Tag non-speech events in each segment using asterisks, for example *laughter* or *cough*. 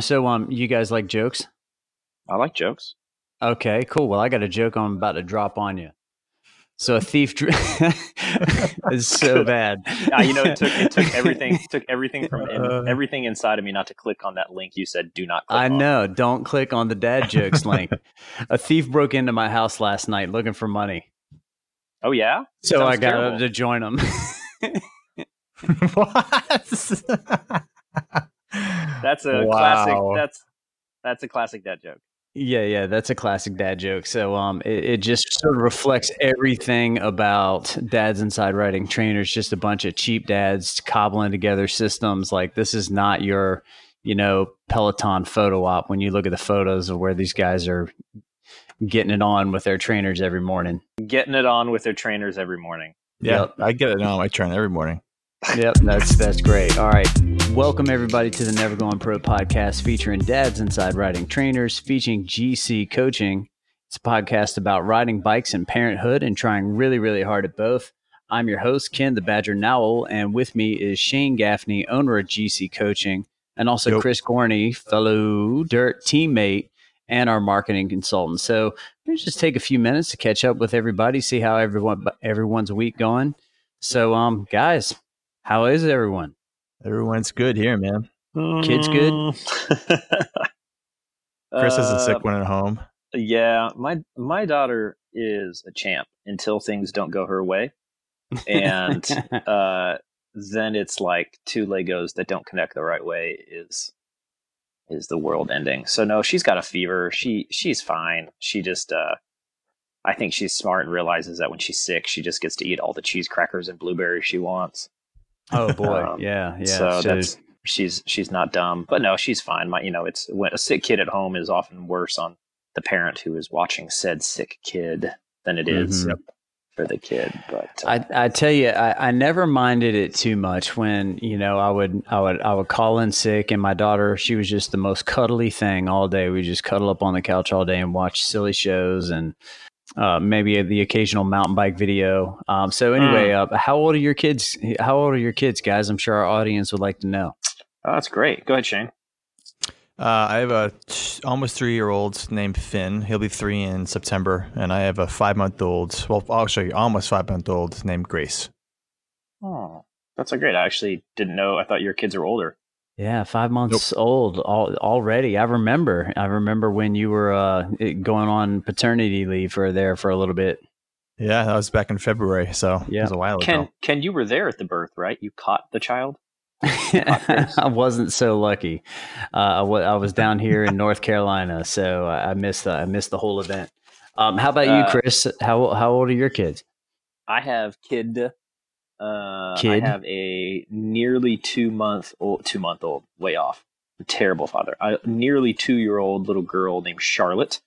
So, um, you guys like jokes? I like jokes. Okay, cool. Well, I got a joke I'm about to drop on you. So a thief dr- *laughs* is so *laughs* bad. Uh, you know, it took it took everything took everything from in, everything inside of me not to click on that link you said do not click I on. know. Don't click on the dad jokes link. A thief broke into my house last night looking for money. Oh yeah? So Sounds I got terrible. to join him. *laughs* what? That's a Wow. classic that's that's a classic dad joke. yeah, yeah, that's a classic dad joke. So um it, it just sort of reflects everything about dads inside riding trainers, just a bunch of cheap dads cobbling together systems. Like this is not your, you know, Peloton photo op when you look at the photos of where these guys are getting it on with their trainers every morning. Getting it on with their trainers every morning. Yeah, Yep. I get it on my train every morning. Yep, that's that's great. All right. Welcome everybody to the Never Going Pro podcast featuring dads inside riding trainers, featuring GC coaching. It's a podcast about riding bikes and parenthood and trying really, really hard at both. I'm your host, Ken the Badger Nowell, and with me is Shane Gaffney, owner of GC Coaching, and also Yep. Chris Gorney, fellow dirt teammate and our marketing consultant. So let's just take a few minutes to catch up with everybody, see how everyone everyone's week going. So, um, guys, how is everyone? Everyone's good here, man. Kids good? *laughs* Chris has a Uh, sick one at home. Yeah, my my daughter is a champ until things don't go her way, and *laughs* uh, then it's like two Legos that don't connect the right way is is the world ending. So no, she's got a fever. She she's fine. She just uh, I think she's smart and realizes that when she's sick, she just gets to eat all the cheese crackers and blueberries she wants. Oh boy, Um, yeah, yeah. so that's she's she's not dumb, but no, she's fine. My you know, it's when a sick kid at home is often worse on the parent who is watching said sick kid than it is Mhm. for the kid. But uh, I, I tell you, I, I never minded it too much when you know I would I would I would call in sick, and my daughter she was just the most cuddly thing all day. We just cuddle up on the couch all day and watch silly shows and uh, maybe the occasional mountain bike video. Um, so anyway, uh, how old are your kids? How old are your kids, guys? I'm sure our audience would like to know. oh, that's great. Go ahead, Shane. Uh, I have a t- almost three year old named Finn. He'll be three in September, and I have a five month old. Well, I'll show you. Almost five month old named Grace. Oh, that's so great. I actually didn't know. I thought your kids were older. Yeah, five months old al- already. I remember. I remember when you were uh, going on paternity leave for there for a little bit. Yeah, that was back in February, so Yeah. it was a while Ken, ago. Ken, you were there at the birth, right? You caught the child. *laughs* Grace. I wasn't so lucky. Uh, I, was down here in *laughs* North Carolina, so I I missed the, I missed the whole event. Um, how about you, Uh, Chris? How how old are your kids? I have kid. Uh, Kid? I have a nearly two month old, two month old, way off. A terrible father. A nearly two year old little girl named Charlotte,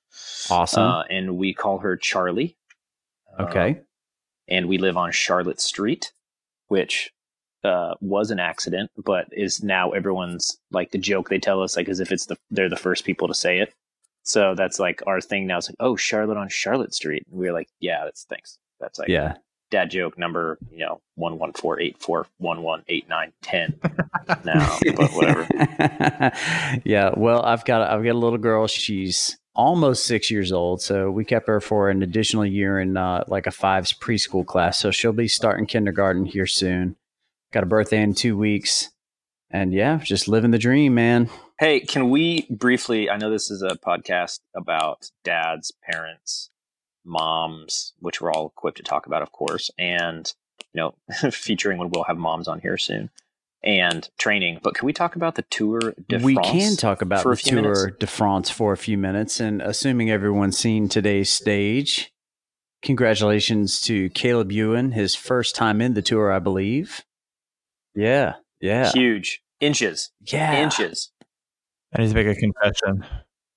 Awesome. uh, and we call her Charlie. Uh, okay. and we live on Charlotte Street, which uh, was an accident, but is now everyone's like the joke they tell us, like as if it's the they're the first people to say it. So that's like our thing now. It's like, oh, Charlotte on Charlotte Street. And we're like, yeah, that's thanks. That's like yeah. Dad joke number, you know, one one four eight four one one eight nine ten. *laughs* now, but whatever. *laughs* yeah. Well, I've got a, I've got a little girl. She's almost six years old, so we kept her for an additional year in uh, like a fives preschool class. So she'll be starting kindergarten here soon. Got a birthday in two weeks, and yeah, just living the dream, man. Hey, can we briefly? I know this is a podcast about dads, parents, moms, which we're all equipped to talk about, of course, and you know, *laughs* featuring when we'll have moms on here soon, and training. But can we talk about the Tour de we France can talk about the Tour minutes? de France for a few minutes, and assuming everyone's seen today's stage, congratulations to Caleb Ewan, his first time in the tour, I believe. Yeah, yeah, Huge inches, yeah. inches. I need to make a confession.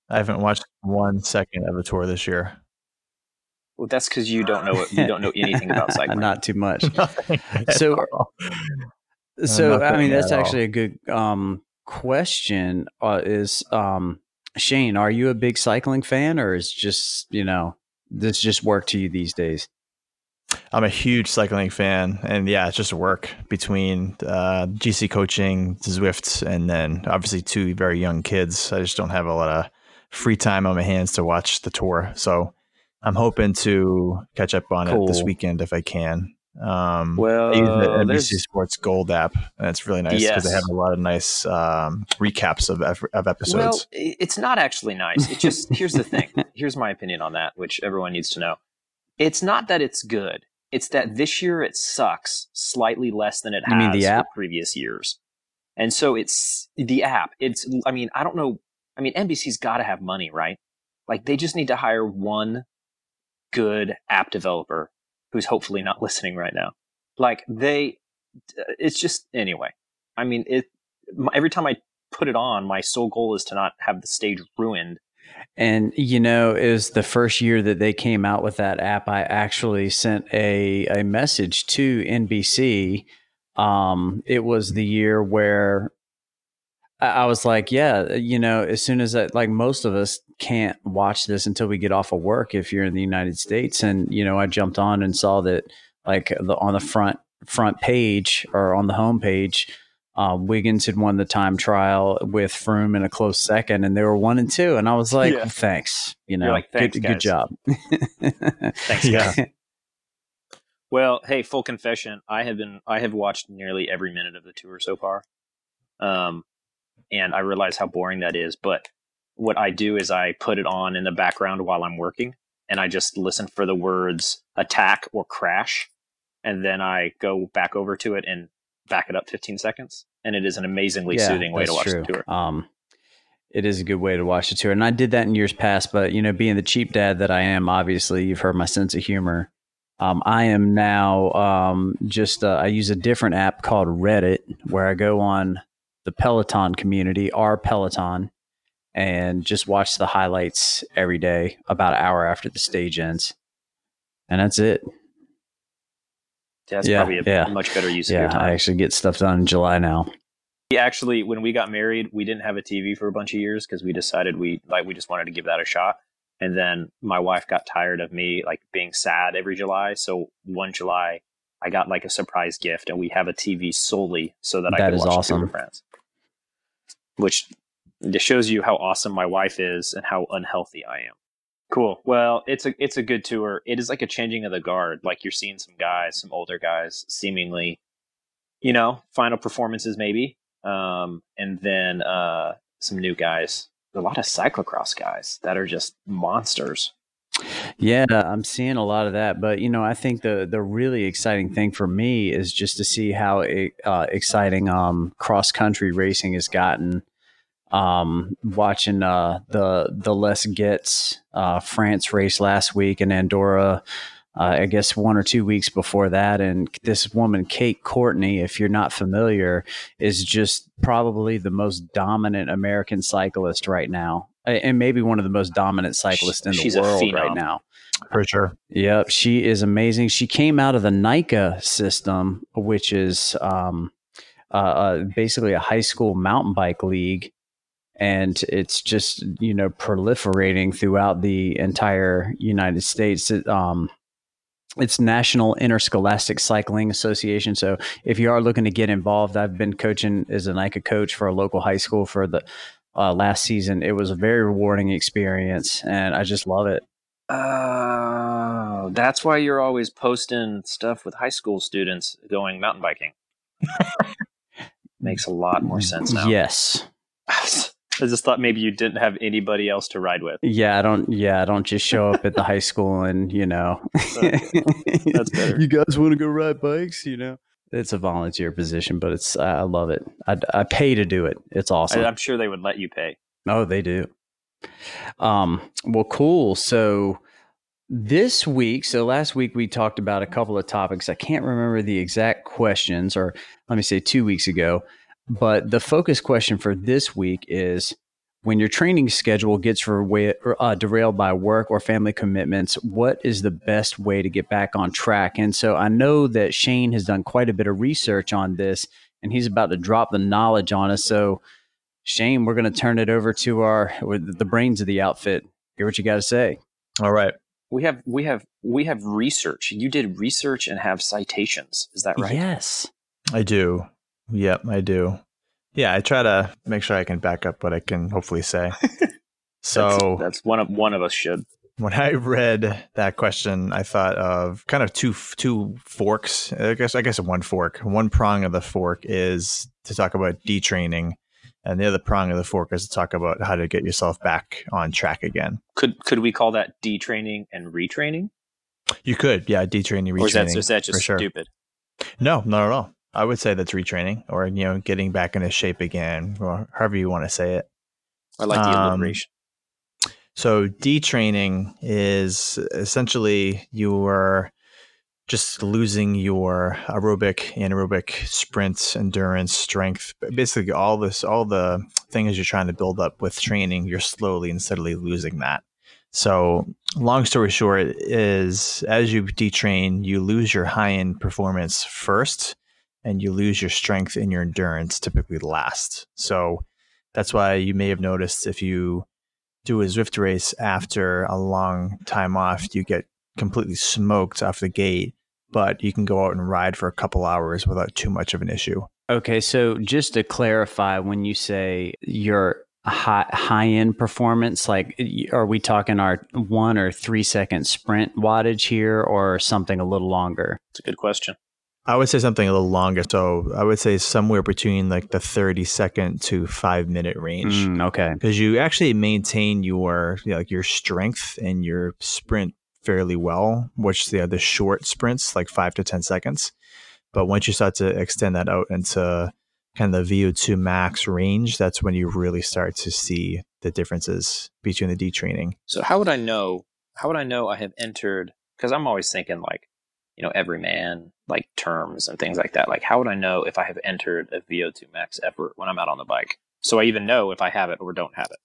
I haven't watched one second of the tour this year. Well, that's because you don't know what you don't know anything about cycling. *laughs* Not too much. *laughs* So- So, I mean, that's at all. actually a good um, question. Uh, is um, Shane, are you a big cycling fan, or is just you know this just work to you these days? I'm a huge cycling fan, and yeah, it's just work between uh, GC coaching, Zwift, and then obviously two very young kids. I just don't have a lot of free time on my hands to watch the tour, so I'm hoping to catch up on cool. it this weekend if I can. Um, well, I use the NBC Sports Gold app, and it's really nice because yes. they have a lot of nice um, recaps of of episodes. Well, it's not actually nice. It just here's the thing. *laughs* Here's my opinion on that, which everyone needs to know. It's not that it's good. It's that this year it sucks slightly less than it you has the previous years. And so it's the app. It's, I mean, I don't know. I mean, NBC's got to have money, right? Like they just need to hire one good app developer who's hopefully not listening right now. Like they, it's just, anyway. I mean, it, every time I put it on, my sole goal is to not have the stage ruined and you know, it was the first year that they came out with that app. I actually sent a a message to NBC. Um, it was the year where I was like, yeah, you know, as soon as I, like most of us can't watch this until we get off of work if you're in the United States. And, you know, I jumped on and saw that like the, on the front, front page or on the home page, uh, Wiggins had won the time trial with Froome in a close second, and they were one and two. And I was like, yeah. thanks, you know, like, thanks, good, good job. *laughs* thanks, *laughs* yeah. Well, hey, full confession, I have been I have watched nearly every minute of the tour so far, um, and I realize how boring that is. But what I do is I put it on in the background while I'm working, and I just listen for the words attack or crash, and then I go back over to it and back it up 15 seconds and it is an amazingly yeah, soothing way to watch true. the tour. Um, it is a good way to watch the tour, and I did that in years past. But you know, being the cheap dad that I am, obviously you've heard my sense of humor. Um, I am now um, just uh, I use a different app called Reddit, where I go on the Peloton community, our Peloton, and just watch the highlights every day, about an hour after the stage ends, and that's it. That's yeah, probably a yeah. much better use yeah, of your time. I actually get stuff done in July now. We actually, when we got married, we didn't have a TV for a bunch of years because we decided we like we just wanted to give that a shot. And then my wife got tired of me like being sad every July. So one July, I got like a surprise gift, and we have a TV solely so that, that I could watch awesome. friends. Which just shows you how awesome my wife is and how unhealthy I am. Cool. Well, it's a it's a good tour. It is like a changing of the guard. Like you're seeing some guys, some older guys, seemingly, you know, final performances maybe, um, and then uh, some new guys. A lot of cyclocross guys that are just monsters. Yeah, I'm seeing a lot of that, but you know, I think the the really exciting thing for me is just to see how uh, exciting um, cross country racing has gotten um, watching uh, the the Les Gets uh, France race last week in Andorra. Uh, I guess one or two weeks before that, and this woman Kate Courtney, if you're not familiar, is just probably the most dominant American cyclist right now, and maybe one of the most dominant cyclists in She's the world right now. For sure. Yep, she is amazing. She came out of the NICA system, which is um, uh, uh, basically a high school mountain bike league and it's just you know proliferating throughout the entire United States. It, um, it's National Interscholastic Cycling Association. So if you are looking to get involved, I've been coaching as a NICA coach for a local high school for the uh, last season. It was a very rewarding experience, and I just love it. Oh, that's why you're always posting stuff with high school students going mountain biking. *laughs* Makes a lot more sense now. Yes. *laughs* I just thought maybe you didn't have anybody else to ride with. Yeah, I don't. Yeah, I don't just show up at the high school and you know. That's better. *laughs* You guys want to go ride bikes? You know, it's a volunteer position, but it's I love it. I, I pay to do it. It's awesome. I, I'm sure they would let you pay. Oh, they do. Um. Well, cool. So this week, so last week we talked about a couple of topics. I can't remember the exact questions, or let me say two weeks ago. But the focus question for this week is when your training schedule gets uh, derailed by work or family commitments, what is the best way to get back on track? And so I know that Shane has done quite a bit of research on this and he's about to drop the knowledge on us. So, Shane, we're going to turn it over to our the brains of the outfit. Hear what you got to say. All right. we have we have we have research. You did research and have citations. Is that right? Yes. I do. Yep, I do. Yeah, I try to make sure I can back up what I can hopefully say. *laughs* so that's, that's one of one of us should. When I read that question, I thought of kind of two two forks. I guess I guess one fork. One prong of the fork is to talk about detraining, and the other prong of the fork is to talk about how to get yourself back on track again. Could could we call that detraining and retraining? You could, yeah, detraining, retraining. Or is that, is that just sure. stupid? No, not at all. I would say that's retraining, or you know, getting back into shape again, or however you want to say it. I like the um, alliteration. So detraining is essentially you're just losing your aerobic, anaerobic sprint, endurance, strength, basically all this, all the things you're trying to build up with training, you're slowly and steadily losing that. So, long story short, is as you detrain, you lose your high end performance first, and you lose your strength and your endurance typically last. So, that's why you may have noticed if you do a Zwift race after a long time off, you get completely smoked off the gate, but you can go out and ride for a couple hours without too much of an issue. Okay, so just to clarify, when you say your high high end performance, like are we talking our one or three second sprint wattage here, or something a little longer? It's a good question. I would say something a little longer. So I would say somewhere between like the 30 second to five minute range. Mm, okay. Because you actually maintain your you know, like your strength and your sprint fairly well, which the other short sprints, like five to 10 seconds. But once you start to extend that out into kind of the VO2 max range, that's when you really start to see the differences between the detraining. So how would I know? How would I know I have entered? Because I'm always thinking like you know, every man like terms and things like that. Like, how would I know if I have entered a VO2 max effort when I'm out on the bike? So I even know if I have it or don't have it.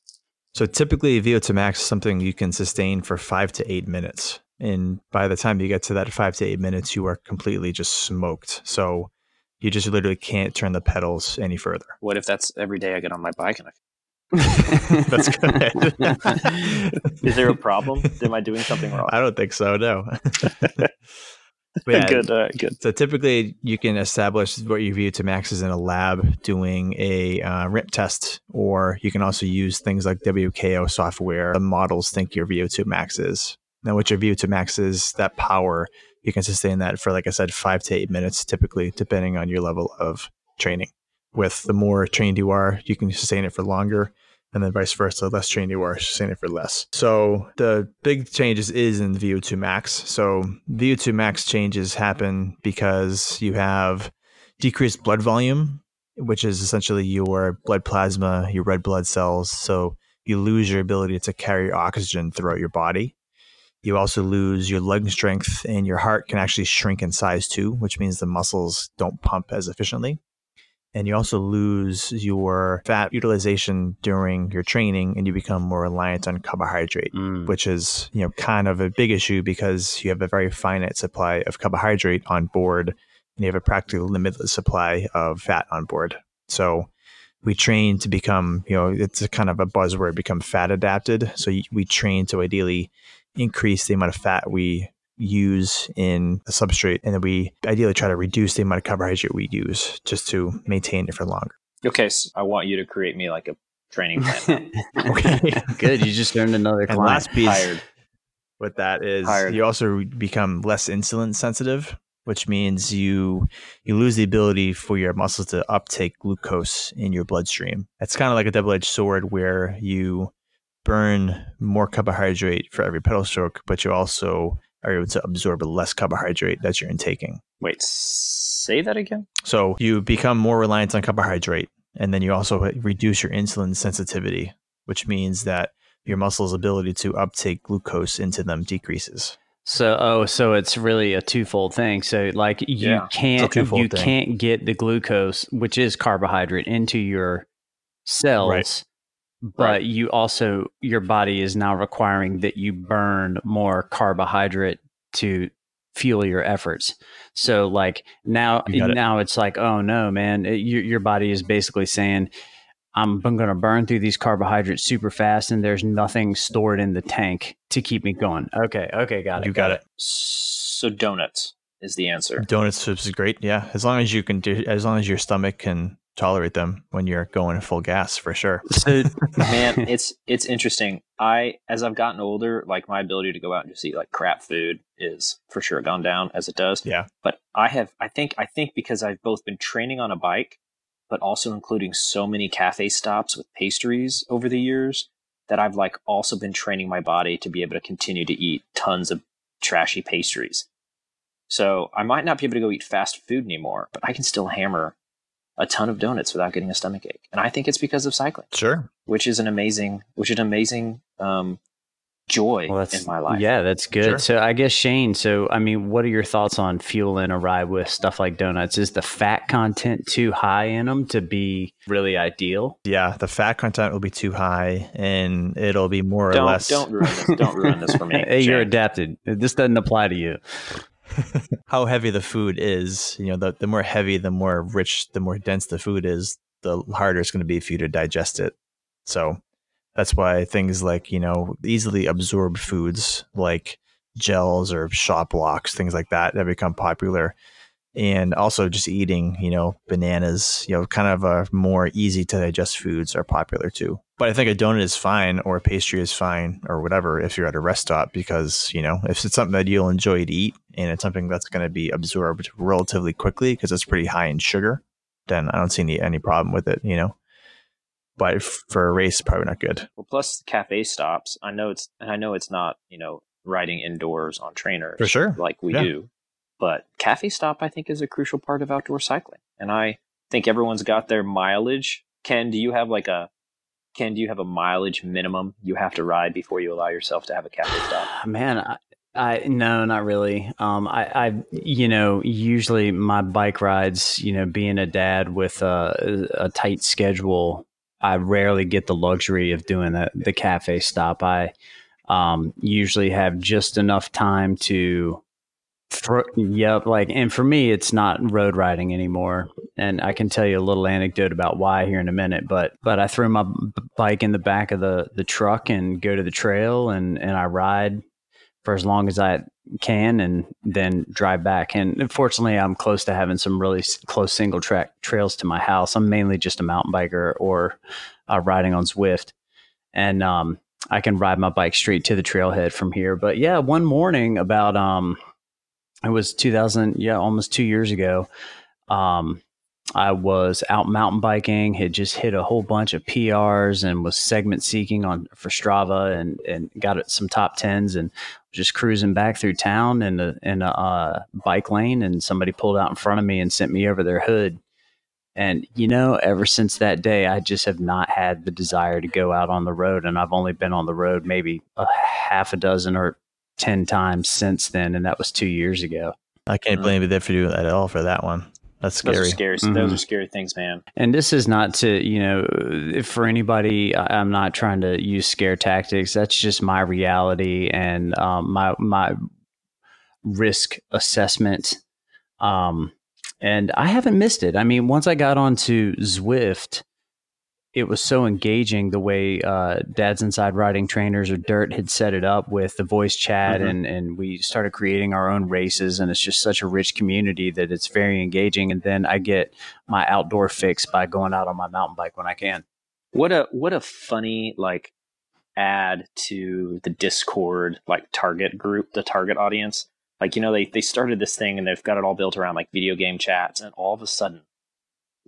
So typically, VO2 max is something you can sustain for five to eight minutes. And by the time you get to that five to eight minutes, you are completely just smoked. So you just literally can't turn the pedals any further. What if that's every day I get on my bike and I *laughs* That's good. *laughs* Is there a problem? Am I doing something wrong? I don't think so. No. *laughs* *laughs* yeah, good, good. So typically, you can establish what your VO2 max is in a lab doing a uh, RIP test, or you can also use things like WKO software. The models think your VO2 max is. Now, what your VO2 max is, that power, you can sustain that for, like I said, five to eight minutes, typically, depending on your level of training. With the more trained you are, you can sustain it for longer and then vice versa. Less trained you are, sustain it for less. So the big changes is in VO2 max. So VO2 max changes happen because you have decreased blood volume, which is essentially your blood plasma, your red blood cells. So you lose your ability to carry oxygen throughout your body. You also lose your lung strength and your heart can actually shrink in size too, which means the muscles don't pump as efficiently and you also lose your fat utilization during your training and you become more reliant on carbohydrate mm. which is you know kind of a big issue because you have a very finite supply of carbohydrate on board and you have a practically limitless supply of fat on board so we train to become you know it's a kind of a buzzword become fat adapted so we train to ideally increase the amount of fat we use in the substrate, and then we ideally try to reduce the amount of carbohydrate we use just to maintain it for longer. Okay, so I want you to create me like a training plan. *laughs* okay, *laughs* good. You just earned another client. And last piece Hired. with that is Hired. you also become less insulin sensitive, which means you you lose the ability for your muscles to uptake glucose in your bloodstream. It's kind of like a double edged sword where you burn more carbohydrate for every pedal stroke, but you also are able to absorb less carbohydrate that you're intaking. Wait, say that again? So you become more reliant on carbohydrate, and then you also reduce your insulin sensitivity, which means that your muscle's ability to uptake glucose into them decreases. So oh, so it's really a twofold thing. So like you yeah, can't you thing. can't get the glucose, which is carbohydrate, into your cells. Right but right. you also your body is now requiring that you burn more carbohydrate to fuel your efforts. So like now now it. it's like oh no man, it, your your body is basically saying I'm going to burn through these carbohydrates super fast, and there's nothing stored in the tank to keep me going. Okay, okay, got it. You got, got it. it. So donuts is the answer. Donuts is great. Yeah, as long as you can do, as long as your stomach can tolerate them when you're going full gas for sure. *laughs* So, *laughs* man, it's it's interesting. I as I've gotten older, like my ability to go out and just eat like crap food is for sure gone down as it does. Yeah. But I have I think I think because I've both been training on a bike but also including so many cafe stops with pastries over the years that I've like also been training my body to be able to continue to eat tons of trashy pastries. So I might not be able to go eat fast food anymore, but I can still hammer a ton of donuts without getting a stomach ache. And I think it's because of cycling. Sure. Which is an amazing, which is an amazing um, joy well, in my life. Yeah, that's good. Sure. So I guess Shane, so I mean, what are your thoughts on fueling a ride with stuff like donuts? Is the fat content too high in them to be really ideal? Yeah, the fat content will be too high and it'll be more don't, or less Don't ruin this. Don't ruin this for me. *laughs* hey, you're adapted. This doesn't apply to you. *laughs* How heavy the food is, you know, the, the more heavy, the more rich, the more dense the food is, the harder it's going to be for you to digest it. So that's why things like, you know, easily absorbed foods like gels or shot blocks, things like that, have become popular. And also just eating, you know, bananas, you know, kind of a more easy to digest foods are popular too. But I think a donut is fine or a pastry is fine or whatever if you're at a rest stop because, you know, if it's something that you'll enjoy to eat and it's something that's going to be absorbed relatively quickly because it's pretty high in sugar, then I don't see any, any problem with it, you know but for a race, probably not good. Well, plus cafe stops. I know it's, and I know it's not, you know, riding indoors on trainers for sure, like we yeah. do. But cafe stop, I think, is a crucial part of outdoor cycling, and I think everyone's got their mileage. Ken, do you have like a Ken, do you have a mileage minimum you have to ride before you allow yourself to have a cafe stop? *sighs* Man, I, I no, not really. Um, I, I, you know, usually my bike rides, you know, being a dad with a, a tight schedule, I rarely get the luxury of doing the, the cafe stop. I um, usually have just enough time to throw, yep, like, and for me, it's not road riding anymore. And I can tell you a little anecdote about why here in a minute, but, but I throw my bike in the back of the, the truck and go to the trail and, and I ride for as long as I can and then drive back. And fortunately, I'm close to having some really close single track trails to my house. I'm mainly just a mountain biker or uh, riding on Zwift. And um, I can ride my bike straight to the trailhead from here. But yeah, one morning about, um, it was 2000, yeah, almost two years ago. Um, I was out mountain biking, had just hit a whole bunch of PRs and was segment seeking on for Strava and, and got some top tens and just cruising back through town in a, in a uh, bike lane and somebody pulled out in front of me and sent me over their hood. And, you know, ever since that day, I just have not had the desire to go out on the road. And I've only been on the road maybe a half a dozen or 10 times since then. And that was two years ago. I can't blame you there for doing that at all for that one. That's scary. Those are scary. Mm-hmm. Those are scary things, man. And this is not to, you know, for anybody. I'm not trying to use scare tactics. That's just my reality and um, my my risk assessment. Um, and I haven't missed it. I mean, once I got onto Zwift, it was so engaging the way uh, Dad's Inside Riding Trainers or Dirt had set it up with the voice chat, mm-hmm. and and we started creating our own races, and it's just such a rich community that it's very engaging. And then I get my outdoor fix by going out on my mountain bike when I can. What a what a funny like add to the Discord like target group, the target audience. Like you know they they started this thing and they've got it all built around like video game chats, and all of a sudden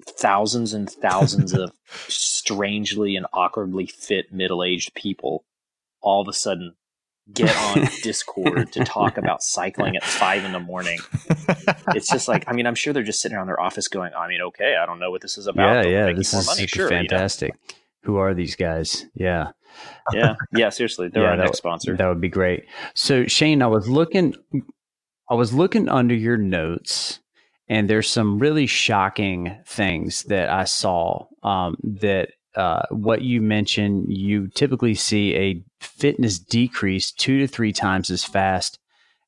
thousands and thousands of *laughs* strangely and awkwardly fit middle-aged people all of a sudden get on Discord to talk about cycling at five in the morning. It's just like, I mean, I'm sure they're just sitting around their office going, I mean, okay, I don't know what this is about. Yeah, yeah, this is money. Sure, fantastic. You know? Who are these guys? Yeah. Yeah. *laughs* Yeah. Seriously. They're yeah, our next sponsor. That would be great. So Shane, I was looking, I was looking under your notes and there's some really shocking things that I saw um, that uh, what you mentioned, you typically see a fitness decrease two to three times as fast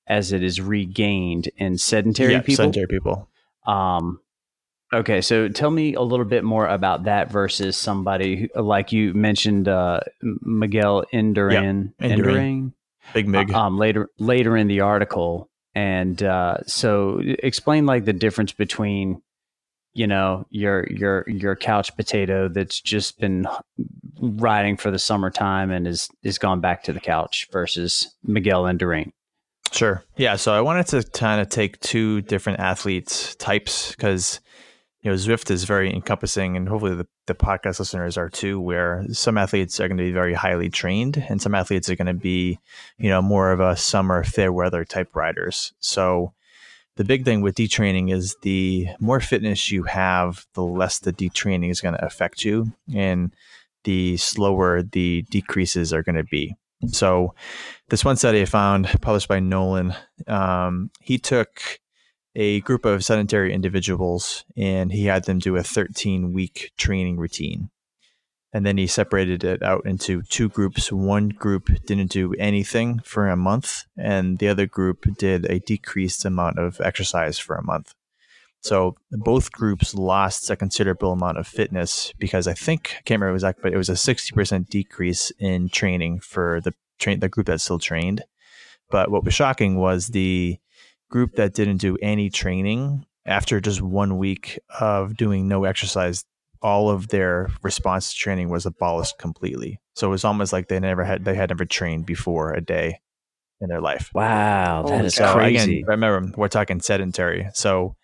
as it is regained in sedentary yeah, people. Sedentary people. Um, Okay, so tell me a little bit more about that versus somebody who, like you mentioned, uh, Miguel Indurain, Indurain. Indurain, Big Mig. um, later later in the article, and uh, so explain like the difference between, you know, your your your couch potato that's just been riding for the summertime and is is gone back to the couch versus Miguel Indurain. Sure. Yeah. So I wanted to kind of take two different athletes types because you know Zwift is very encompassing, and hopefully the, the podcast listeners are too. Where some athletes are going to be very highly trained, and some athletes are going to be, you know, more of a summer fair weather type riders. So the big thing with detraining is the more fitness you have, the less the detraining is going to affect you, and the slower the decreases are going to be. So, this one study I found, published by Nolan, um, he took a group of sedentary individuals and he had them do a 13 week training routine. And then he separated it out into two groups. One group didn't do anything for a month, and the other group did a decreased amount of exercise for a month. So both groups lost a considerable amount of fitness because I think I can't remember exactly, but it was a sixty percent decrease in training for the train the group that still trained. But what was shocking was the group that didn't do any training after just one week of doing no exercise. All of their response to training was abolished completely. So it was almost like they never had they had never trained before a day in their life. Wow, that Holy is. So crazy. again, remember we're talking sedentary. So,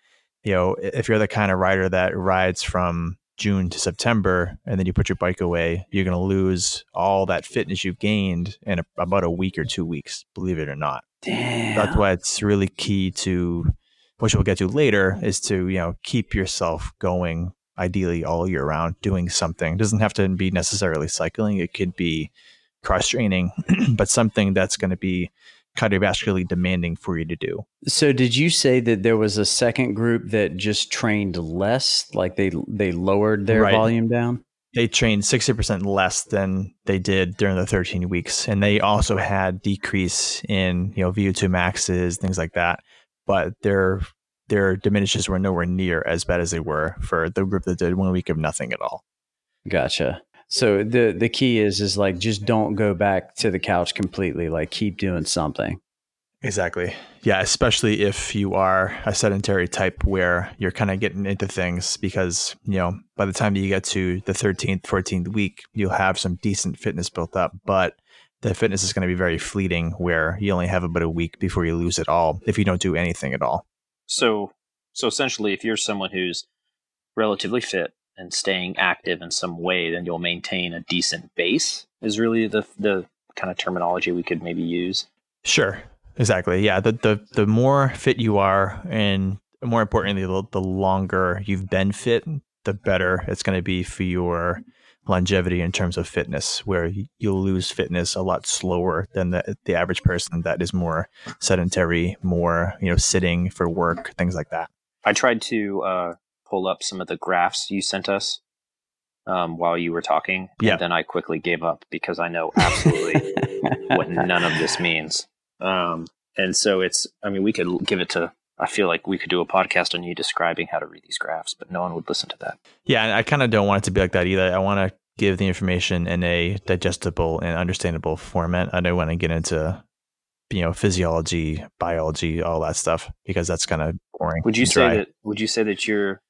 you know, if you're the kind of rider that rides from June to September and then you put your bike away, you're going to lose all that fitness you've gained in a, about a week or two weeks, believe it or not. Damn. That's why it's really key to, which we'll get to later, is to, you know, keep yourself going ideally all year round, doing something. It doesn't have to be necessarily cycling. It could be cross training, *clears throat* but something that's going to be cardiovascularly demanding for you to do. So did you say that there was a second group that just trained less, like they they lowered their Right. volume down? They trained 60% less than they did during the 13 weeks. And they also had decrease in, you know, VO2 maxes, things like that. But their their diminishes were nowhere near as bad as they were for the group that did one week of nothing at all. Gotcha. So the the key is is like just don't go back to the couch completely. Like keep doing something. Exactly. Yeah, especially if you are a sedentary type where you're kind of getting into things because, you know, by the time you get to the 13th, 14th week, you'll have some decent fitness built up, but the fitness is going to be very fleeting where you only have about a week before you lose it all if you don't do anything at all. So, so essentially, if you're someone who's relatively fit and staying active in some way, then you'll maintain a decent base. Is really the the kind of terminology we could maybe use. Sure. Exactly. Yeah. The the the more fit you are, and more importantly, the, the longer you've been fit, the better it's going to be for your longevity in terms of fitness. Where you'll lose fitness a lot slower than the the average person that is more sedentary, more you know sitting for work, things like that. I tried to uh, pull up some of the graphs you sent us um, while you were talking, Yeah. and then I quickly gave up because I know absolutely *laughs* what none of this means. Um, and so it's, I mean, we could give it to, I feel like we could do a podcast on you describing how to read these graphs, but no one would listen to that. Yeah, and I kind of don't want it to be like that either. I want to give the information in a digestible and understandable format. I don't want to get into you know physiology, biology, all that stuff because that's kind of boring. Would you say that, would you say that your,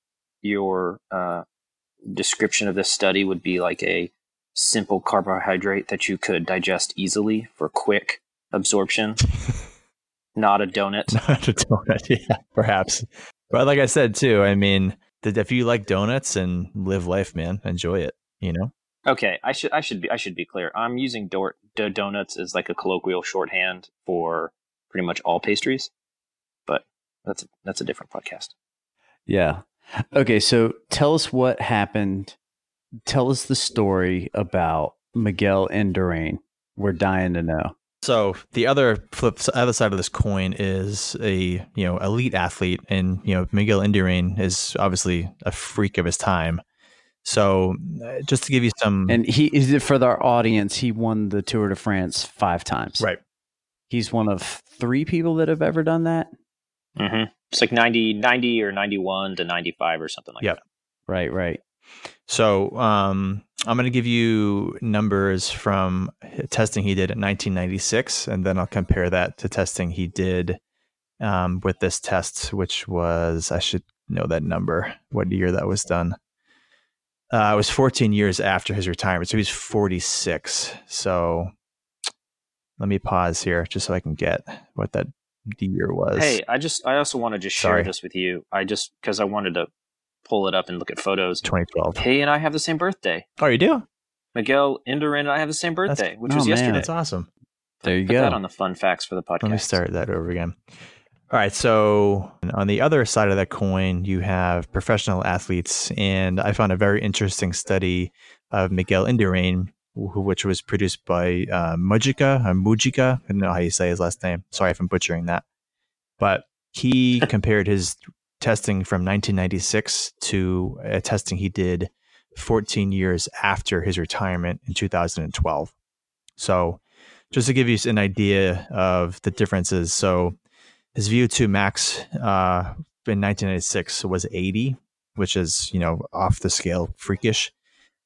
your, uh, description of this study would be like a simple carbohydrate that you could digest easily for quick absorption? *laughs* Not a donut. *laughs* Not a donut, *laughs* yeah, perhaps. But like I said too, I mean, if you like donuts and live life, man, enjoy it. You know. Okay, I should I should be I should be clear. I'm using dor- d- donuts as like a colloquial shorthand for pretty much all pastries, but that's that's a different podcast. Yeah. Okay, so tell us what happened. Tell us the story about Miguel Indurain. We're dying to know. So the other flip, other side of this coin is a you know elite athlete, and you know Miguel Indurain is obviously a freak of his time. So uh, just to give you some, And he is it for our audience, he won the Tour de France five times. right, He's one of three people that have ever done that. Mm-hmm. It's like 90, 90 or 91 to 95 or something like Yep. that. Right, right. So um, I'm going to give you numbers from testing he did in 1996, and then I'll compare that to testing he did um, with this test, which was, I should know that number, what year that was done. Uh, it was 14 years after his retirement. So he's 46. So let me pause here just so I can get what that year was. Hey, I just I also want to just share Sorry. this with you. I just because I wanted to pull it up and look at photos. 2012. Hey, and I have the same birthday. Oh, you do? Miguel Indurain and I have the same birthday, which oh, was man. yesterday. That's awesome. There you Put go. that on the fun facts for the podcast. Let me start that over again. All right. So on the other side of that coin, you have professional athletes, and I found a very interesting study of Miguel Indurain, which was produced by uh, Mujika or Mujika. I don't know how you say his last name. Sorry if I'm butchering that. But he *laughs* compared his testing from 1996 to a testing he did 14 years after his retirement in 2012. So just to give you an idea of the differences. So his VO2 max uh, in 1996 was 80, which is, you know, off the scale freakish.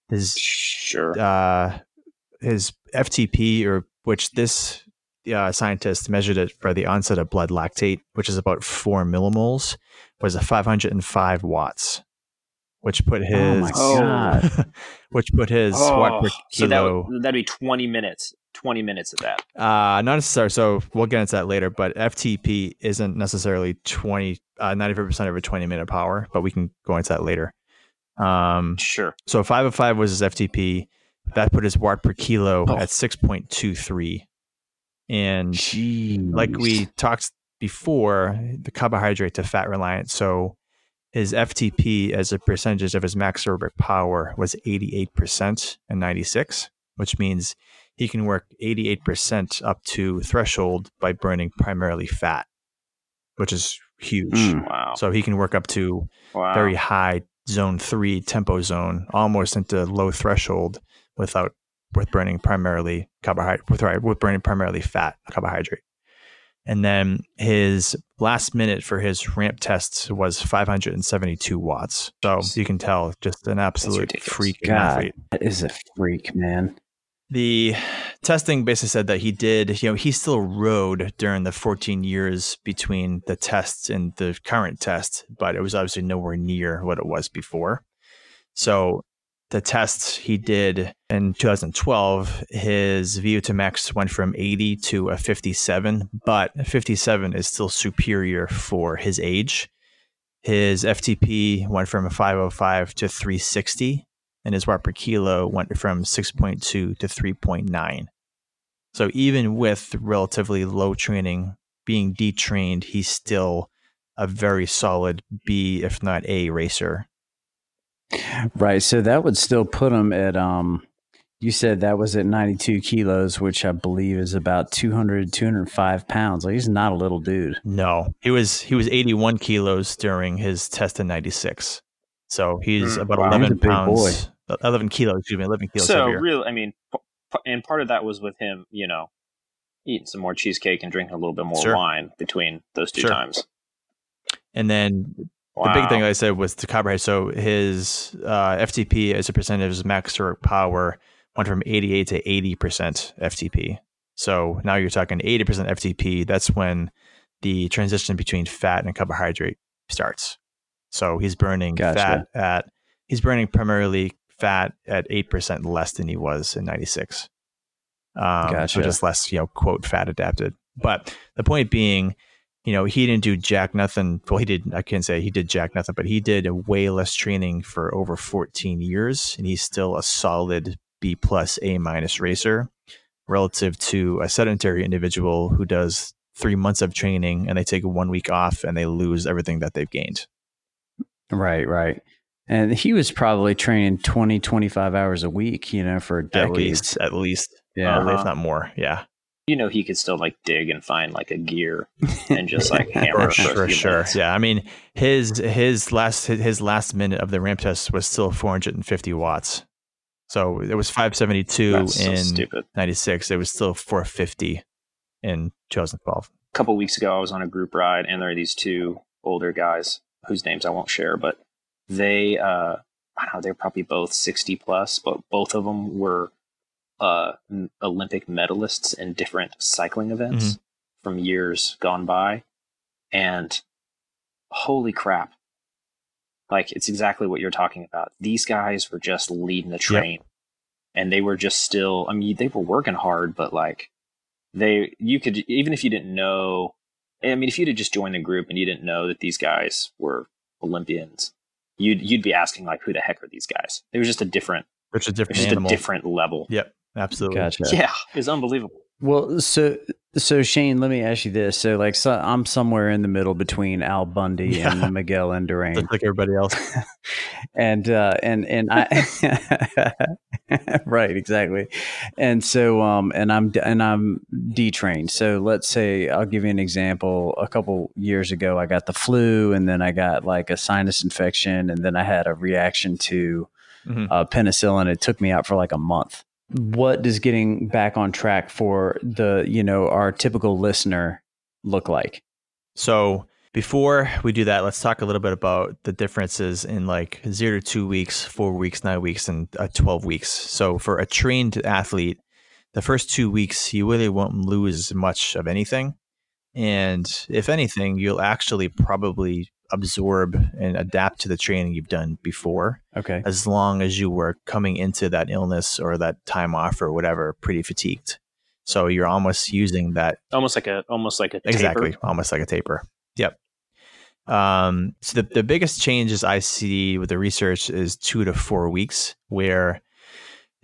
His Sure. uh, his FTP, or which this uh, scientist measured it for the onset of blood lactate, which is about four millimoles, was a 505 watts, which put his Oh *laughs* which put his watt per Oh, so that'd that'd be 20 minutes. 20 minutes of that. Uh, not necessarily. So we'll get into that later. But FTP isn't necessarily twenty, uh, ninety-five percent of a twenty-minute power. But we can go into that later. Um, Sure. so five of five was his FTP. That put his watt per kilo Oh. at six point two three. And Jeez. like we talked before, the carbohydrate to fat reliance. So his FTP as a percentage of his max aerobic power was 88% and 96, which means he can work 88% up to threshold by burning primarily fat, which is huge. Mm. Wow. So he can work up to wow. very high zone three tempo zone, almost into low threshold without with burning primarily carbohydrate with with burning primarily fat carbohydrate. And then his last minute for his ramp test was 572 watts. So you can tell just an absolute freak God, athlete. that is a freak, man. The testing basically said that he did, you know, he still rode during the 14 years between the tests and the current test, but it was obviously nowhere near what it was before. So the tests he did in 2012, his VO2 max went from 80 to a 57, but 57 is still superior for his age. His FTP went from a 505 to 360 and his watt per kilo went from 6.2 to 3.9. So even with relatively low training, being detrained, he's still a very solid B, if not A, racer. Right. So that would still put him at um you said that was at 92 kilos, which I believe is about 200, 205 pounds. Like he's not a little dude. No, he was he was 81 kilos during his test in 96. So he's Mm, about wow. 11 He's a big pounds, 11 kilos, excuse me, 11 kilos so heavier. real i mean p- p- and part of that was with him you know eating some more cheesecake and drinking a little bit more Sure. wine between those two Sure. times and then wow. The big thing, like I said, was the carbohydrate. So his uh, FTP as a percentage of his max aerobic power went from 88 to 80% FTP. So now you're talking 80% FTP. That's when the transition between fat and carbohydrate starts. So he's burning Gotcha. fat at, he's burning primarily fat at 8% less than he was in 96. Um, So just less, you know, quote, fat adapted. But the point being, you know, he didn't do jack nothing. Well, he did. I can't say he did jack nothing, but he did way less training for over 14 years, and he's still a solid B plus A minus racer relative to a sedentary individual who does three months of training and they take one week off and they lose everything that they've gained. Right, right. And he was probably training 20, 25 hours a week, you know, for At decades. least, at least, Yeah. uh, if not more. Yeah, you know he could still like dig and find like a gear and just *laughs* like hammer for for sure, sure. minutes. Yeah, I mean his his last his last minute of the ramp test was still 450 watts. So it was 572 That's in stupid. 96. It was still 450 in 2012. a couple weeks ago, I was on a group ride, and there are these two older guys whose names I won't share, but they, uh, I don't know, they're probably both 60 plus, but both of them were uh, Olympic medalists in different cycling events mm-hmm. from years gone by. And holy crap. Like, it's exactly what you're talking about. These guys were just leading the train. Yep. And they were just still, I mean, they were working hard, but like, they, you could, even if you didn't know, I mean, if you'd have just joined the group and you didn't know that these guys were Olympians, you'd you'd be asking like, who the heck are these guys? It was just a different, it's a different, just animal. a different level. Yep, absolutely. Gotcha. Yeah, it's unbelievable. Well, so so Shane, let me ask you this: so like, so I'm somewhere in the middle between Al Bundy yeah. and Miguel Indurain, Just like everybody else, *laughs* and uh, and and I, *laughs* right, exactly, and so um, and I'm and I'm detrained. So let's say I'll give you an example. A couple years ago, I got the flu, and then I got like a sinus infection, and then I had a reaction to mm-hmm. uh, penicillin. It took me out for like a month what does getting back on track for the you know our typical listener look like? So before we do that let's talk a little bit about the differences in like zero to two weeks four weeks nine weeks and uh, 12 weeks. So for a trained athlete the first two weeks you really won't lose much of anything. And if anything you'll actually probably absorb and adapt to the training you've done before. Okay. As long as you were coming into that illness or that time off or whatever pretty fatigued. So you're almost using that almost like a almost like a exactly almost like a taper. Yep. Um, so the, the biggest changes I see with the research is two to four weeks, where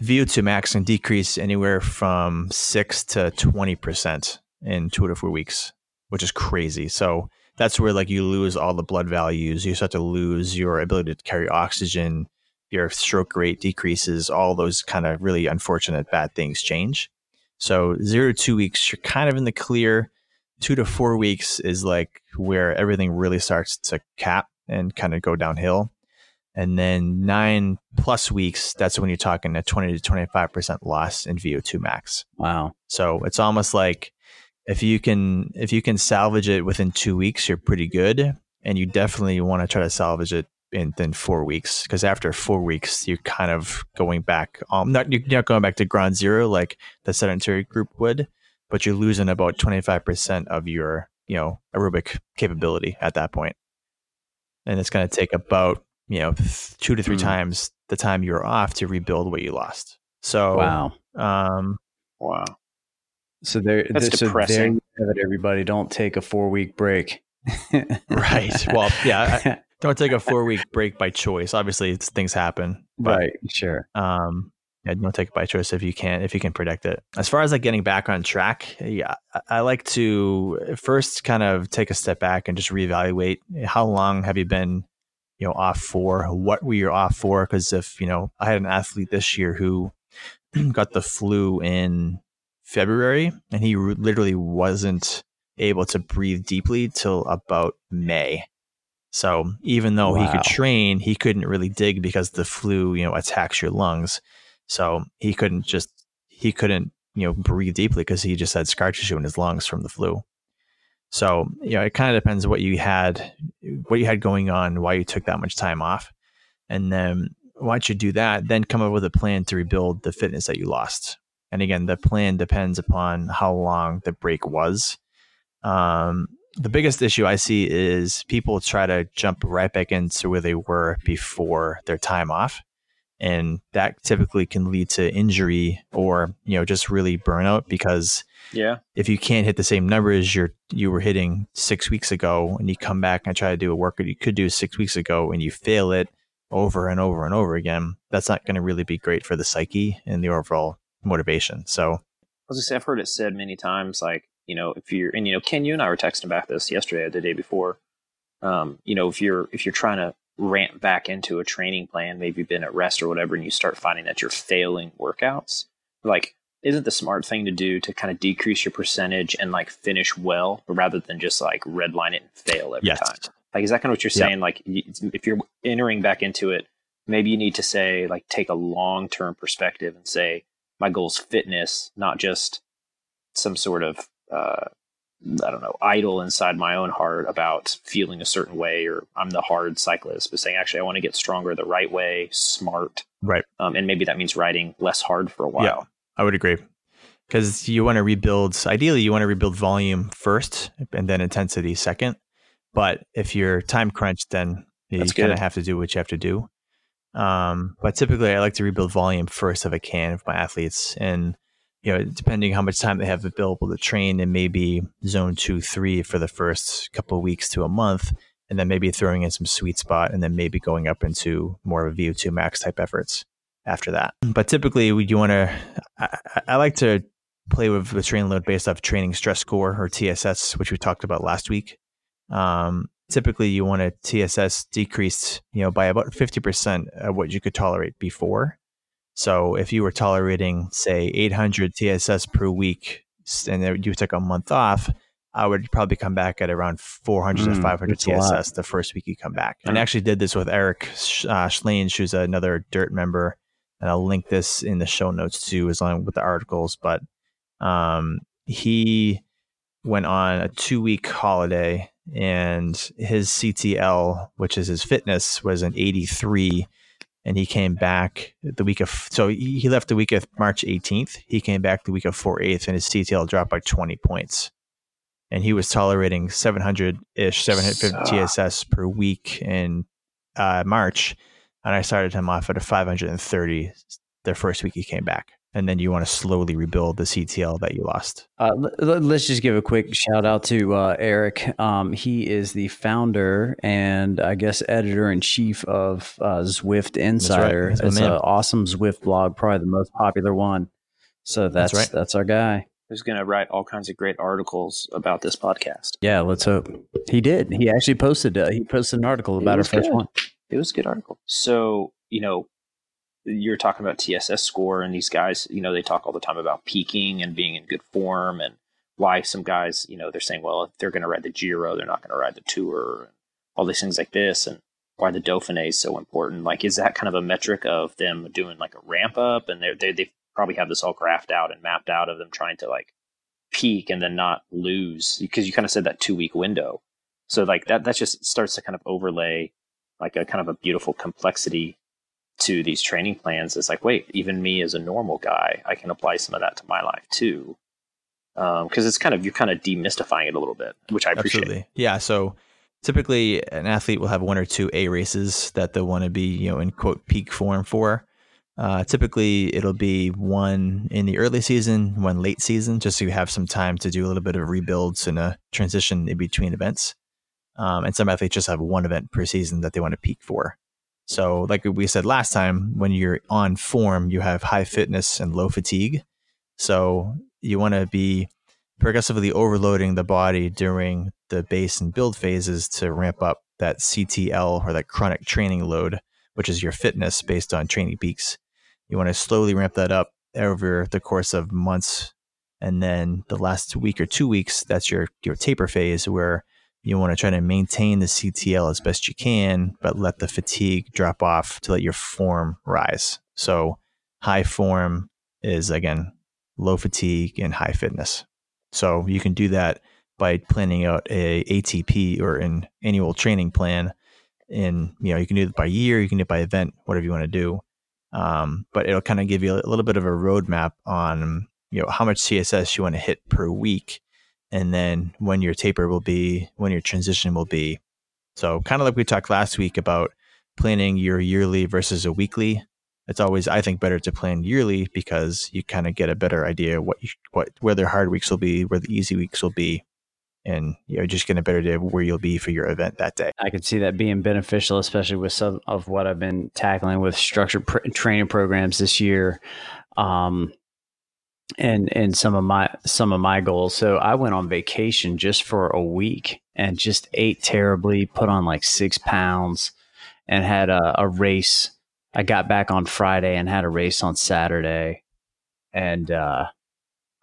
VO2 max can decrease anywhere from six to twenty percent in two to four weeks, which is crazy. So that's where like you lose all the blood values. You start to lose your ability to carry oxygen. Your stroke rate decreases. All those kind of really unfortunate bad things change. So zero to two weeks, you're kind of in the clear. Two to four weeks is like where everything really starts to cap and kind of go downhill. And then nine plus weeks, that's when you're talking a 20 to 25% loss in VO2 max. Wow. So it's almost like if you can if you can salvage it within two weeks, you're pretty good. And you definitely want to try to salvage it in then four weeks because after four weeks you're kind of going back um not you're not going back to ground zero like the sedentary group would but you're losing about 25% of your you know aerobic capability at that point and it's going to take about you know two to three mm. times the time you're off to rebuild what you lost so wow um wow so there, That's so depressing. there you have it, everybody. Don't take a four week break. right. Well, yeah. I, *laughs* don't take a four week break by choice. Obviously, things happen. But, right. Sure. Um, yeah, don't take it by choice if you can if you can predict it. As far as like getting back on track, yeah, I like to first kind of take a step back and just reevaluate how long have you been, you know, off for? What were you off for? Because if you know, I had an athlete this year who *clears throat* got the flu in February, and he literally wasn't able to breathe deeply till about May. So even though wow. he could train, he couldn't really dig because the flu, you know, attacks your lungs. So he couldn't just he couldn't you know breathe deeply because he just had scar tissue in his lungs from the flu. So you know, it kind of depends what you had, what you had going on, why you took that much time off, and then once you do that, then come up with a plan to rebuild the fitness that you lost. And again, the plan depends upon how long the break was. Um, the biggest issue I see is people try to jump right back into where they were before their time off. And that typically can lead to injury or, you know, just really burnout because yeah. If you can't hit the same numbers you're you were hitting six weeks ago and you come back and try to do a workout you could do six weeks ago and you fail it over and over and over again, that's not going to really be great for the psyche and the overall motivation. So, as I was gonna say, I've heard it said many times, like you know, if you're and you know, Ken, you and I were texting about this yesterday or the day before. Um, you know, if you're if you're trying to ramp back into a training plan, maybe you've been at rest or whatever, and you start finding that you're failing workouts, like isn't the smart thing to do to kind of decrease your percentage and like finish well rather than just like redline it and fail every yes. time? Like, is that kind of what you're saying? Yep. Like, if you're entering back into it, maybe you need to say, like, take a long term perspective and say, my goal is fitness, not just some sort of uh, I don't know idol inside my own heart about feeling a certain way, or I'm the hard cyclist, but saying actually I want to get stronger the right way, smart, right? Um, and maybe that means riding less hard for a while. Yeah, I would agree because you want to rebuild. Ideally, you want to rebuild volume first, and then intensity second. But if you're time crunched, then you kind of have to do what you have to do. Um, but typically, I like to rebuild volume first if I can with my athletes, and you know, depending how much time they have available to train, and maybe zone two, three for the first couple weeks to a month, and then maybe throwing in some sweet spot, and then maybe going up into more of a VO2 max type efforts after that. But typically, we you want to, I, I, like to play with the training load based off training stress score or TSS, which we talked about last week. Um, typically you want a TSS decreased, you know, by about 50% of what you could tolerate before. So if you were tolerating, say, 800 TSS per week, and you took a month off, I would probably come back at around 400 mm, to 500 TSS the first week you come back. And I actually did this with Eric uh, Schlange, who's another Dirt member, and I'll link this in the show notes too, as long with the articles. But um, he went on a two week holiday and his CTL, which is his fitness, was an 83. And he came back the week of, so he left the week of March 18th. He came back the week of 4 8th, and his CTL dropped by 20 points. And he was tolerating 700 ish, 750 TSS per week in uh, March. And I started him off at a 530 the first week he came back and then you want to slowly rebuild the CTL that you lost. Uh, l- let's just give a quick shout out to uh, Eric. Um, he is the founder and I guess editor in chief of uh, Zwift Insider. That's right. It's an awesome Zwift blog, probably the most popular one. So that's that's, right. that's our guy. Who's going to write all kinds of great articles about this podcast? Yeah, let's hope he did. He actually posted uh, he posted an article about our first one. It was a good article. So you know, you're talking about TSS score and these guys, you know, they talk all the time about peaking and being in good form and why some guys, you know, they're saying, well, if they're going to ride the Giro, they're not going to ride the Tour all these things like this and why the Dauphiné is so important. Like, is that kind of a metric of them doing like a ramp up and they they probably have this all graphed out and mapped out of them trying to like peak and then not lose because you kind of said that two week window. So like that, that just starts to kind of overlay like a kind of a beautiful complexity to these training plans is like, wait, even me as a normal guy, I can apply some of that to my life too. Because um, it's kind of you're kind of demystifying it a little bit, which I appreciate. Absolutely. Yeah. So typically, an athlete will have one or two A races that they'll want to be, you know, in quote peak form for. Uh, typically, it'll be one in the early season, one late season, just so you have some time to do a little bit of rebuilds and a transition in between events. Um, and some athletes just have one event per season that they want to peak for. So, like we said last time, when you're on form, you have high fitness and low fatigue. So, you want to be progressively overloading the body during the base and build phases to ramp up that CTL or that chronic training load, which is your fitness based on training peaks. You want to slowly ramp that up over the course of months. And then the last week or two weeks, that's your, your taper phase where you want to try to maintain the CTL as best you can, but let the fatigue drop off to let your form rise. So high form is again low fatigue and high fitness. So you can do that by planning out a ATP or an annual training plan. In you know you can do it by year, you can do it by event, whatever you want to do. Um, but it'll kind of give you a little bit of a roadmap on you know how much TSS you want to hit per week and then when your taper will be, when your transition will be. So, kind of like we talked last week about planning your yearly versus a weekly. It's always, I think, better to plan yearly because you kind of get a better idea what you, what where the hard weeks will be, where the easy weeks will be, and you know just get a better idea of where you'll be for your event that day. I can see that being beneficial, especially with some of what I've been tackling with structured pr- training programs this year. Um, and and some of my some of my goals. So I went on vacation just for a week and just ate terribly, put on like six pounds, and had a, a race. I got back on Friday and had a race on Saturday, and uh,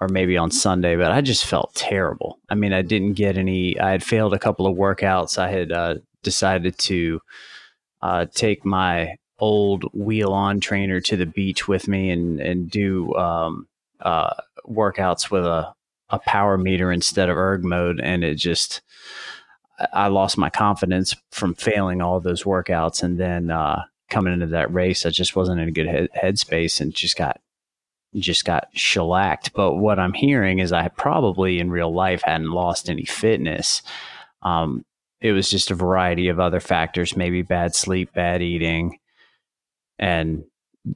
or maybe on Sunday, but I just felt terrible. I mean, I didn't get any. I had failed a couple of workouts. I had uh, decided to uh, take my old wheel on trainer to the beach with me and and do um, uh, workouts with a a power meter instead of erg mode, and it just I lost my confidence from failing all those workouts, and then uh, coming into that race, I just wasn't in a good head, headspace and just got just got shellacked. But what I'm hearing is I probably in real life hadn't lost any fitness. Um, it was just a variety of other factors, maybe bad sleep, bad eating, and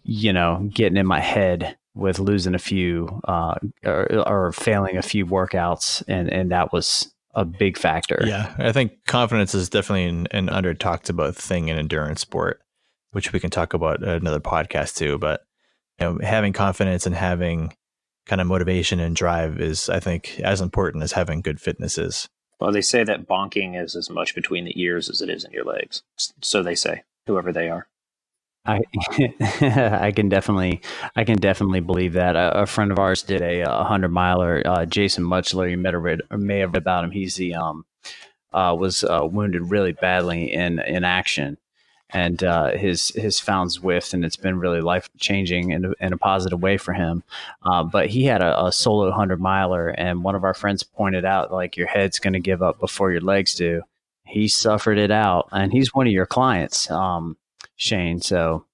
you know, getting in my head with losing a few uh, or, or failing a few workouts, and and that was a big factor. Yeah, I think confidence is definitely an, an under talked about thing in endurance sport, which we can talk about another podcast too. But you know, having confidence and having kind of motivation and drive is, I think, as important as having good fitness is. Well, they say that bonking is as much between the ears as it is in your legs. So they say, whoever they are. I *laughs* I can definitely I can definitely believe that. A, a friend of ours did a, a hundred miler. Uh, Jason Muchler, you read, may have read about him. He's the um uh, was uh, wounded really badly in in action, and uh, his his found Zwift, and it's been really life changing in, in a positive way for him. Uh, but he had a, a solo hundred miler, and one of our friends pointed out like your head's going to give up before your legs do. He suffered it out, and he's one of your clients, um, Shane. So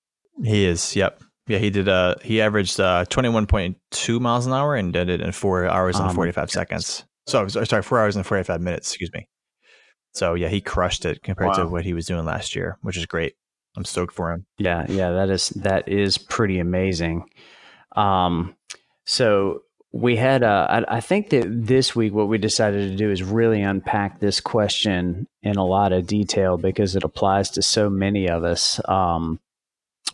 he is. Yep. Yeah, he did. Uh, he averaged uh, twenty one point two miles an hour and did it in four hours and um, forty five seconds. So sorry, four hours and forty five minutes. Excuse me. So yeah, he crushed it compared wow. to what he was doing last year, which is great. I'm stoked for him. Yeah, yeah, that is that is pretty amazing. Um, so we had uh, I, think that this week what we decided to do is really unpack this question in a lot of detail because it applies to so many of us. Um,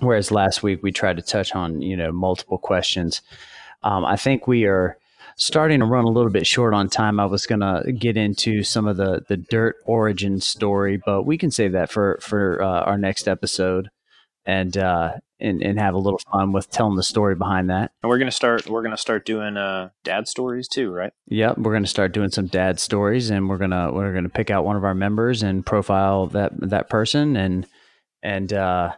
whereas last week we tried to touch on you know multiple questions. Um, I think we are starting to run a little bit short on time. I was going to get into some of the the dirt origin story, but we can save that for for uh, our next episode and uh, and and have a little fun with telling the story behind that. And we're gonna start we're gonna start doing uh, dad stories too, right? Yep, we're gonna start doing some dad stories, and we're gonna we're gonna pick out one of our members and profile that that person and and. Uh,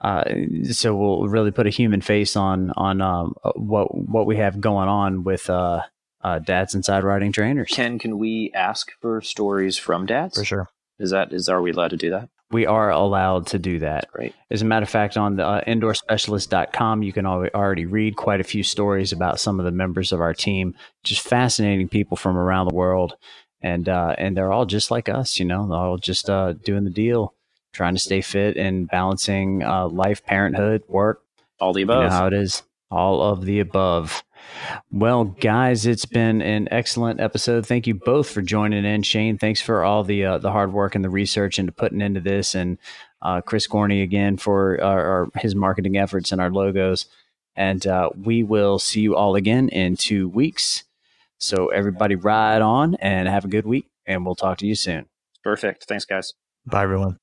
uh, so we'll really put a human face on on um, uh, what what we have going on with uh, uh, dads inside riding trainers. Ken, can we ask for stories from dads? For sure. Is that is are we allowed to do that? We are allowed to do that. Great. As a matter of fact, on the uh, indoorspecialist.com, you can already read quite a few stories about some of the members of our team, just fascinating people from around the world. And, uh, and they're all just like us, you know, they're all just uh, doing the deal trying to stay fit and balancing uh, life, parenthood, work. All the above. You know how it is. All of the above. Well, guys, it's been an excellent episode. Thank you both for joining in. Shane, thanks for all the uh, the hard work and the research into putting into this, and uh, Chris Gorney again for our, our, his marketing efforts and our logos. And uh, we will see you all again in two weeks. So everybody, ride on and have a good week, and we'll talk to you soon. Perfect. Thanks, guys. Bye, everyone.